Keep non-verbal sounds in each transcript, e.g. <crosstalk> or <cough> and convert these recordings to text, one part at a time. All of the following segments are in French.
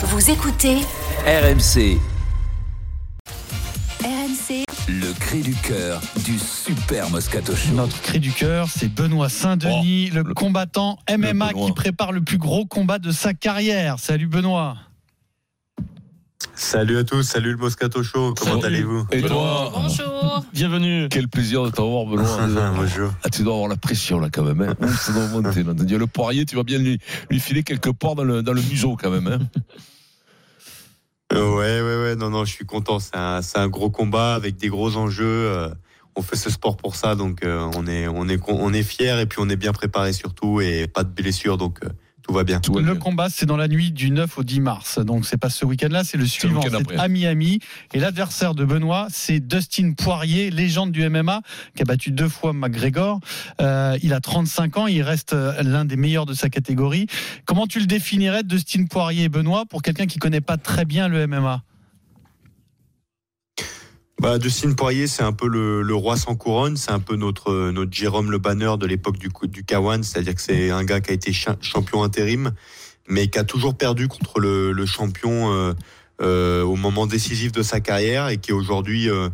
Vous écoutez RMC, RMC le cri du cœur du Super Moscato Show. Notre cri du cœur, c'est Benoît Saint-Denis, le, combattant MMA qui prépare le plus gros combat de sa carrière. Salut Benoît. Salut à tous, salut le Moscato Show, comment allez-vous Et toi Bonjour. Bienvenue. Quel plaisir de t'avoir, Benoît. <laughs> Bonjour. Ah, tu dois avoir la pression là quand même. Hein. Ça doit monter, là. Le poirier, tu vas bien lui, lui filer quelque part dans le, dans le museau quand même. Hein. Euh, ouais, ouais, ouais, non, non, je suis content, c'est un, gros combat avec des gros enjeux. euh, on fait ce sport pour ça, donc euh, on est, on est, on est fiers et puis on est bien préparé surtout et pas de blessures, donc tout va bien. Tout va Le bien. combat, c'est dans la nuit du 9 au 10 mars. Donc, c'est pas ce week-end-là, c'est le suivant. C'est à Miami. Et l'adversaire de Benoît, c'est Dustin Poirier, légende du MMA, qui a battu deux fois McGregor. Euh, il a 35 ans, il reste euh, l'un des meilleurs de sa catégorie. Comment tu le définirais, Dustin Poirier, Benoît, pour quelqu'un qui connaît pas très bien le MMA Bah, Dustin Poirier, c'est un peu le, le roi sans couronne, c'est un peu notre, notre Jérôme Le Banner de l'époque du, du K1, c'est-à-dire que c'est un gars qui a été cha- champion intérim, mais qui a toujours perdu contre le, le champion euh, euh, au moment décisif de sa carrière et qui aujourd'hui euh,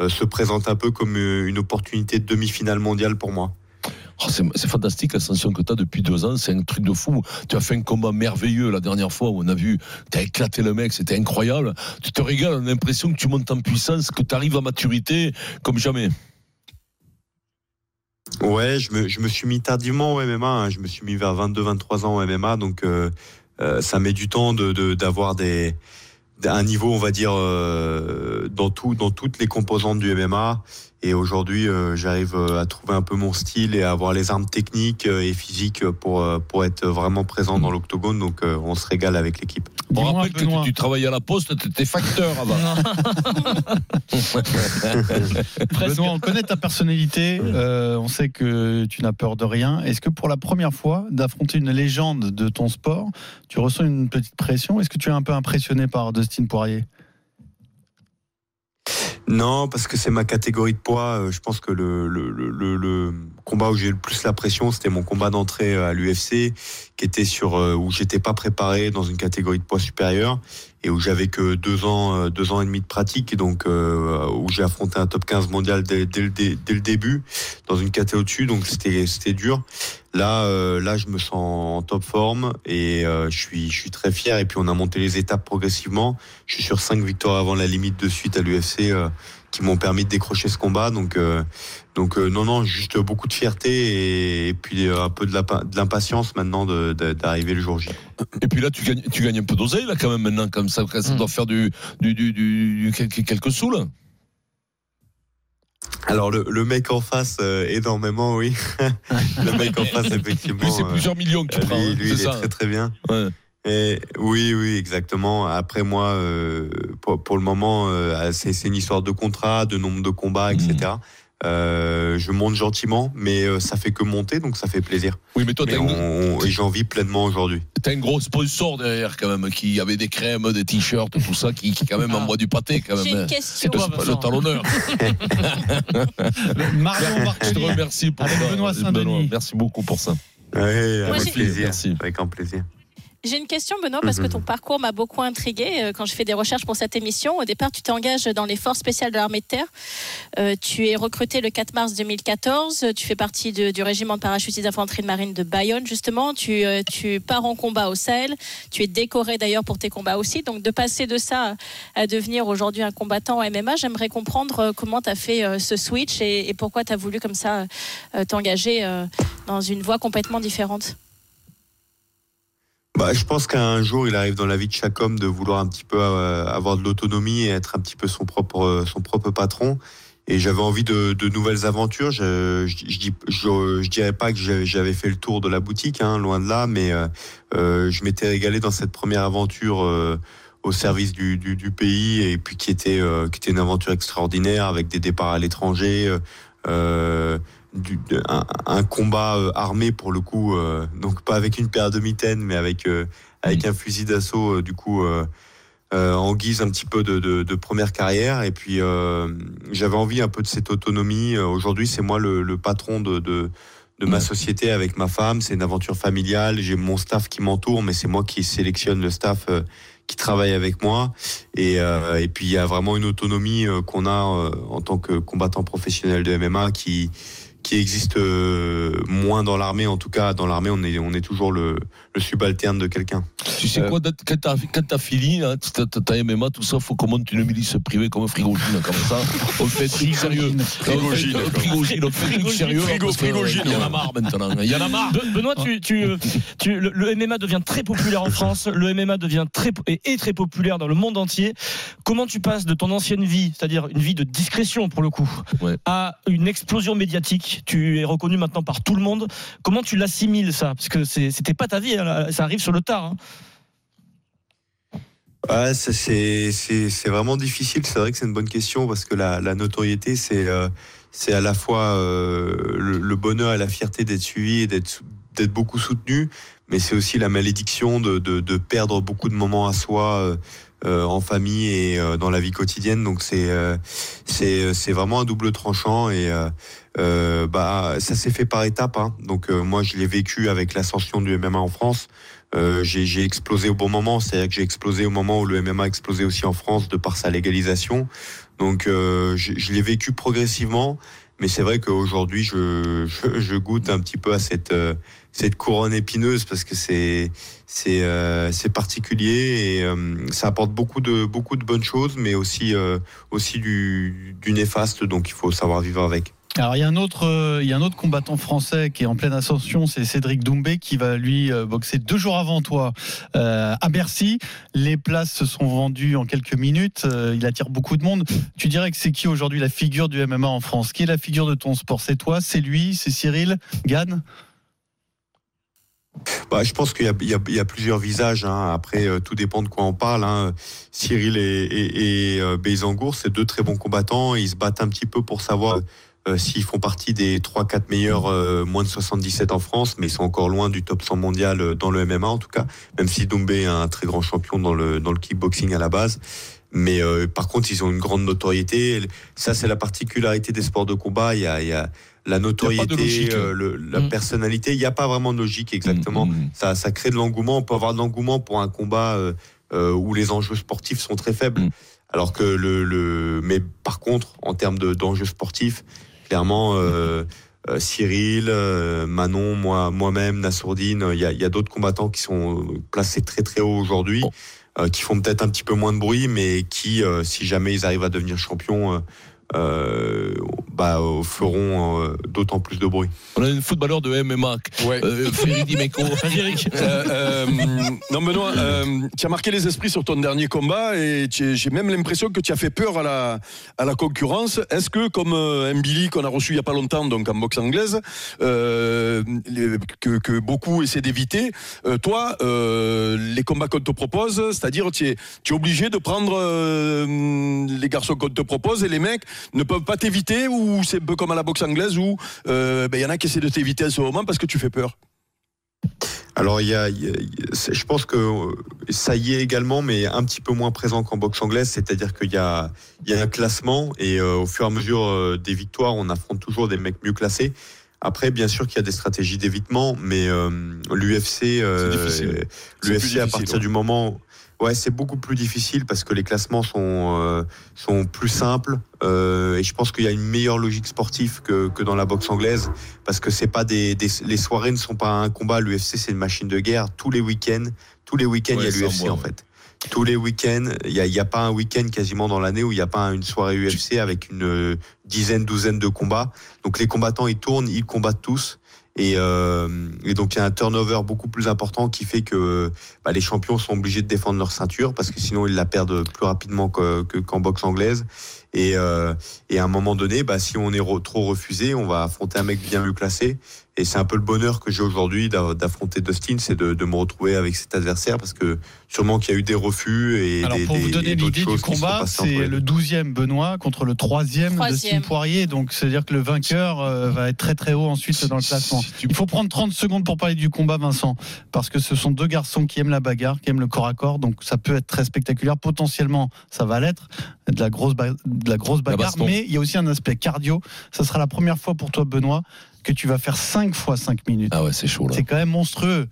euh, se présente un peu comme euh, une opportunité de demi-finale mondiale pour moi. Oh, c'est fantastique l'ascension que tu as depuis deux ans. C'est un truc de fou. Tu as fait un combat merveilleux la dernière fois où on a vu, tu as éclaté le mec, c'était incroyable. Tu te régales, on a l'impression que tu montes en puissance, que tu arrives à maturité comme jamais. Ouais, je me, je me suis mis tardivement au MMA. hein. Je me suis mis vers 22-23 ans au MMA. Donc, euh, euh, ça met du temps d'avoir des un niveau, on va dire, euh, dans tout, dans toutes les composantes du MMA. Et aujourd'hui, euh, j'arrive euh, à trouver un peu mon style et à avoir les armes techniques et physiques pour pour être vraiment présent dans l'octogone. Donc, euh, on se régale avec l'équipe. On rappelle que tu, tu travaillais à la poste, tu étais facteur avant. <laughs> On connaît ta personnalité, euh, on sait que tu n'as peur de rien. Est-ce que pour la première fois d'affronter une légende de ton sport, tu ressens une petite pression? Est-ce que tu es un peu impressionné par Poirier Non, parce que c'est ma catégorie de poids. Euh, Je pense que le, combat où j'ai le plus la pression, c'était mon combat d'entrée à l'UFC, qui était sur euh, où j'étais pas préparé dans une catégorie de poids supérieure et où j'avais que deux ans, euh, deux ans et demi de pratique, donc euh, où j'ai affronté un top 15 mondial dès, dès dé- dès le début dans une catégorie au-dessus, donc c'était c'était dur. Là, euh, là, je me sens en top forme et euh, je suis, je suis très fier. Et puis on a monté les étapes progressivement. Je suis sur cinq victoires avant la limite de suite à l'UFC euh, qui m'ont permis de décrocher ce combat. Donc, euh, donc euh, non, non, juste beaucoup de fierté et, et puis euh, un peu de l'impatience maintenant de- de- d'arriver le jour J. Et puis là, tu gagnes, tu gagnes un peu d'oseille, là, quand même, maintenant, comme ça. Ça Mm. doit faire du, du, du, du- du- quelques, quelques sous, là. Alors le, le mec en face, euh, énormément, oui. <laughs> le mec en face, effectivement. <laughs> Lui, c'est euh, plusieurs millions que tu lui, prends. hein, lui, c'est il est très très bien. Ouais. Et oui, oui, exactement. Après moi, euh, pour, pour le moment, euh, c'est c'est une histoire de contrat, de nombre de combats, etc. Euh, je monte gentiment, mais ça fait que monter, donc ça fait plaisir. Oui, mais toi, Mais t'as on- un, on- et j'en vis pleinement aujourd'hui. t'as un gros sponsor derrière, quand même, qui avait des crèmes, des t-shirts, tout ça, qui, qui quand même envoie du pâté, quand J'ai même. une hein. question. C'est pas le talonneur. <laughs> Marion Je te remercie pour Avec ça. Benoît Saint-Denis. Merci beaucoup pour ça. Moi, avec j'ai- plaisir. Merci. Avec un plaisir. J'ai une question, Benoît, parce que Mhm. ton parcours m'a beaucoup intrigué euh, quand je fais des recherches pour cette émission. Au départ, tu t'engages dans les forces spéciales de l'armée de terre. Euh, tu es recruté le 4 mars 2014. Tu fais partie de- du régiment de parachutistes d'infanterie de marine de Bayonne, justement. Tu, euh, tu pars en combat au Sahel. Tu es décoré d'ailleurs pour tes combats aussi. Donc, de passer de ça à devenir aujourd'hui un combattant en MMA, j'aimerais comprendre euh, comment tu as fait euh, ce switch et, et pourquoi tu as voulu comme ça t'engager dans une voie complètement différente. Bah, je pense qu'un jour, il arrive dans la vie de chaque homme de vouloir un petit peu euh, avoir de l'autonomie et être un petit peu son propre, euh, son propre patron. Et j'avais envie de, de nouvelles aventures. Je, je, je, je, dirais pas que j'avais fait le tour de la boutique, hein, loin de là, mais euh, euh, je m'étais régalé dans cette première aventure euh, au service du, du, du pays et puis qui était, euh, qui était une aventure extraordinaire avec des départs à l'étranger. euh, du, un, un combat euh, armé pour le coup, euh, donc pas avec une paire de mitaines, mais avec euh, avec un fusil d'assaut, du coup euh, en guise un petit peu de, de, de première carrière. Et puis euh, j'avais envie un peu de cette autonomie. Aujourd'hui, c'est moi le, le patron de, de de ma société avec ma femme. C'est une aventure familiale. J'ai mon staff qui m'entoure, mais c'est moi qui sélectionne le staff euh, qui travaille avec moi. Et, et puis il y a vraiment une autonomie qu'on a en tant que combattant professionnel de MMA qui qui existe euh, moins dans l'armée. En tout cas, dans l'armée, on est on est toujours le, le subalterne de quelqu'un. Tu sais Euh, quoi, quand t'as, quand t'as fini, là, t'as, MMA, tout ça, faut qu'on monte une milice privée comme un frigogine, comme ça. On fait un truc sérieux. Frigogine, frigogine, on fait un truc sérieux. frigogine, Il y en a marre maintenant. Il y en a marre. Be- Benoît, tu, tu, tu- le, le MMA devient très populaire en France. Le MMA devient très et est très populaire dans le monde entier. Comment tu passes de ton ancienne vie, c'est-à-dire une vie de discrétion pour le coup, Ouais. à une explosion médiatique Tu es reconnu maintenant par tout le monde. Comment tu l'assimiles ça? Parce que c'était pas ta vie, hein, ça arrive sur le tard. hein. Ouais, c'est vraiment difficile. C'est vrai que c'est une bonne question parce que la, la notoriété, c'est euh, c'est à la fois euh, le, le bonheur et la fierté d'être suivi et d'être beaucoup soutenu, mais c'est aussi la malédiction de, de de perdre beaucoup de moments à soi euh, euh, en famille et euh, dans la vie quotidienne. Donc c'est euh, c'est vraiment un double tranchant et euh, bah ça s'est fait par étapes. Hein. Donc moi je l'ai vécu avec l'ascension du MMA en France. J'ai explosé au bon moment, c'est-à-dire que j'ai explosé au moment où le MMA a explosé aussi en France de par sa légalisation. Donc euh, je, l'ai vécu progressivement, mais c'est vrai qu'aujourd'hui je, je, goûte un petit peu à cette euh, couronne épineuse parce que c'est euh, particulier et ça apporte beaucoup de bonnes choses, mais aussi aussi du, du néfaste. Donc il faut savoir vivre avec. Alors il y a un autre, euh, il y a un autre combattant français qui est en pleine ascension, c'est Cédric Doumbé qui va lui euh, boxer deux jours avant toi euh, à Bercy. Les places se sont vendues en quelques minutes. il attire beaucoup de monde. Tu dirais que c'est qui aujourd'hui la figure du MMA en France? Qui est la figure de ton sport? C'est toi C'est lui C'est Cyril? Gann Bah, je pense qu'il y a, plusieurs visages. hein. Après, tout dépend de quoi on parle. hein. Cyril et, et, c'est deux très bons combattants. Ils se battent un petit peu pour savoir euh, s'ils font partie des 3-4 meilleurs euh, moins de 77 en France, mais ils sont encore loin du top 100 mondial euh, dans le MMA en tout cas. Même si Doumbé est un très grand champion dans le, dans le kickboxing à la base. Mais euh, par contre, ils ont une grande notoriété. Ça, c'est la particularité des sports de combat. Il y a, il y a la notoriété, logique. euh, le- la Mm. personnalité. Il n'y a pas vraiment de logique exactement Mm, mm. ça, ça crée de l'engouement. On peut avoir de l'engouement pour un combat euh, euh, où les enjeux sportifs sont très faibles. Alors que le, le, mais par contre, en termes de- d'enjeux sportifs, clairement, euh, euh, Cyril, euh, Manon, moi, moi-même, Nassourdine, il y a, il y a d'autres combattants qui sont placés très très haut aujourd'hui, Bon. euh, qui font peut-être un petit peu moins de bruit, mais qui, euh, si jamais ils arrivent à devenir champions, euh, bah, euh, feront euh, d'autant plus de bruit. On a un footballeur de MMA, Ouais. <laughs> euh. Euh, euh, non, Benoît, euh, tu as marqué les esprits sur ton dernier combat et j'ai même l'impression que tu as fait peur à la, à la concurrence. Est-ce que, comme euh, un Billy qu'on a reçu il n'y a pas longtemps, donc en boxe anglaise, euh, les- que, que beaucoup essaient d'éviter, euh, toi, euh, les combats qu'on te propose, c'est-à-dire tu es, tu es obligé de prendre euh, les garçons qu'on te propose et les mecs ne peuvent pas t'éviter ou c'est un peu comme à la boxe anglaise où euh, ben, il y en a qui essaient de t'éviter à ce moment parce que tu fais peur Alors, il y a, il y je pense que euh, ça y est également, mais un petit peu moins présent qu'en boxe anglaise. C'est-à-dire qu'il y a, il y a un classement et euh, au fur et à mesure des victoires, on affronte toujours des mecs mieux classés. Après, bien sûr qu'il y a des stratégies d'évitement, mais euh, l'UFC, euh, l'UFC à partir ouais. du moment, ouais, c'est beaucoup plus difficile parce que les classements sont sont plus simples euh, et je pense qu'il y a une meilleure logique sportive que, que dans la boxe anglaise parce que c'est pas des, des les soirées ne sont pas un combat. L'UFC c'est une machine de guerre. Tous les week-ends, tous les week-ends Ouais, il y a l'UFC en fait. Tous les week-ends, il y a, pas un week-end quasiment dans l'année où il n'y a pas une soirée UFC avec une euh, dizaine, douzaine de combats. Donc les combattants ils tournent, ils combattent tous. Et, euh, et donc il y a un turnover beaucoup plus important qui fait que bah, les champions sont obligés de défendre leur ceinture parce que sinon ils la perdent plus rapidement que- que- qu'en boxe anglaise. Et, euh, et à un moment donné, bah, si on est trop refusé, on va affronter un mec bien mieux classé. Et c'est un peu le bonheur que j'ai aujourd'hui d'a- d'affronter Dustin, c'est de, de me retrouver avec cet adversaire parce que sûrement qu'il y a eu des refus et Alors des, pour vous donner l'idée du combat, c'est le 12e Benoît contre le 3e de Troisième. Steve Poirier. Donc c'est-à-dire que le vainqueur euh, va être très très haut ensuite dans le classement. Il faut prendre 30 secondes pour parler du combat, Vincent, parce que ce sont deux garçons qui aiment la bagarre, qui aiment le corps à corps, donc ça peut être très spectaculaire. Potentiellement, ça va l'être. De la grosse, ba- de la grosse bagarre, mais il y a aussi un aspect cardio. Ça sera la première fois pour toi, Benoît, que tu vas faire 5 fois 5 minutes. Ah ouais, c'est chaud là. C'est quand même monstrueux.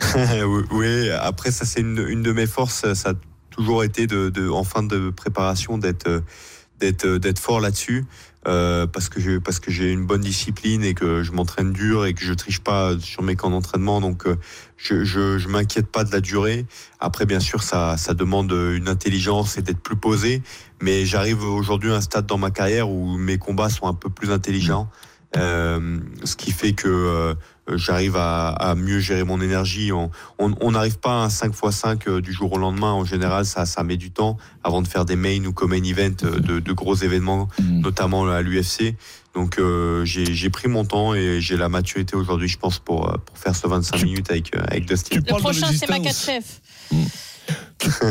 <laughs> oui, oui, après ça c'est une, une de mes forces, ça a toujours été de, de en fin de préparation d'être euh, d'être d'être fort là-dessus euh, parce que je, parce que j'ai une bonne discipline et que je m'entraîne dur et que je triche pas sur mes camps d'entraînement donc euh, je je, je m'inquiète pas de la durée. Après bien sûr ça ça demande une intelligence et d'être plus posé, mais j'arrive aujourd'hui à un stade dans ma carrière où mes combats sont un peu plus intelligents. Euh, ce qui fait que euh, j'arrive à, à mieux gérer mon énergie. On n'arrive pas à un 5 x 5 euh, du jour au lendemain. En général, ça, ça met du temps avant de faire des main ou co-main event euh, de, de gros événements, Mm. notamment à l'UFC. Donc euh, j'ai pris mon temps et j'ai la maturité aujourd'hui, je pense, pour, euh, pour faire ce 25 Tu- minutes avec, euh, avec Dustin. Le prochain, c'est. Makachev.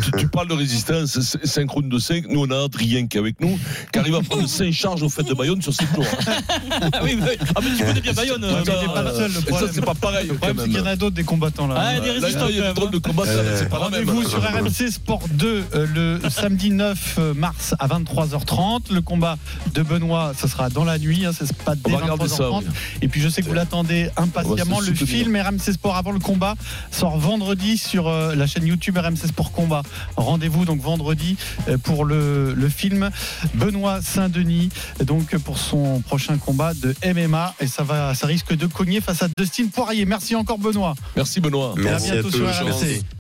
Tu, tu parles de résistance, c'est- synchrone de 5. Nous, on a Adrien qui est avec nous, qui arrive à prendre 5 charges au fait de Bayonne sur 7 jours. <laughs> Ah oui, mais, ah, mais tu connais bien Bayonne. Ouais, euh, mais il n'est pas le seul. Le Et ça, problème, c'est pas pareil. le quand problème, c'est qu'il y en a d'autres des combattants là. Ah, il y a des résistants, il y a des drôles de combat, Euh, c'est pas la même. Rendez-vous sur RMC Sport 2 euh, le <laughs> samedi 9 mars à 23h30. Le combat de Benoît, ce sera dans la nuit, hein, c'est pas dès On va regarder 23h30. ça. oui. Et puis je sais que vous l'attendez impatiemment. Le film RMC Sport avant le combat sort vendredi sur euh, la chaîne YouTube RMC Sport Combat. Rendez-vous donc vendredi euh, pour le, le film Benoît Saint-Denis donc pour son prochain combat de MMA et ça va ça risque de cogner face à Dustin Poirier. Merci encore Benoît. Merci Benoît. Merci à bientôt tous. sur RMC. Merci.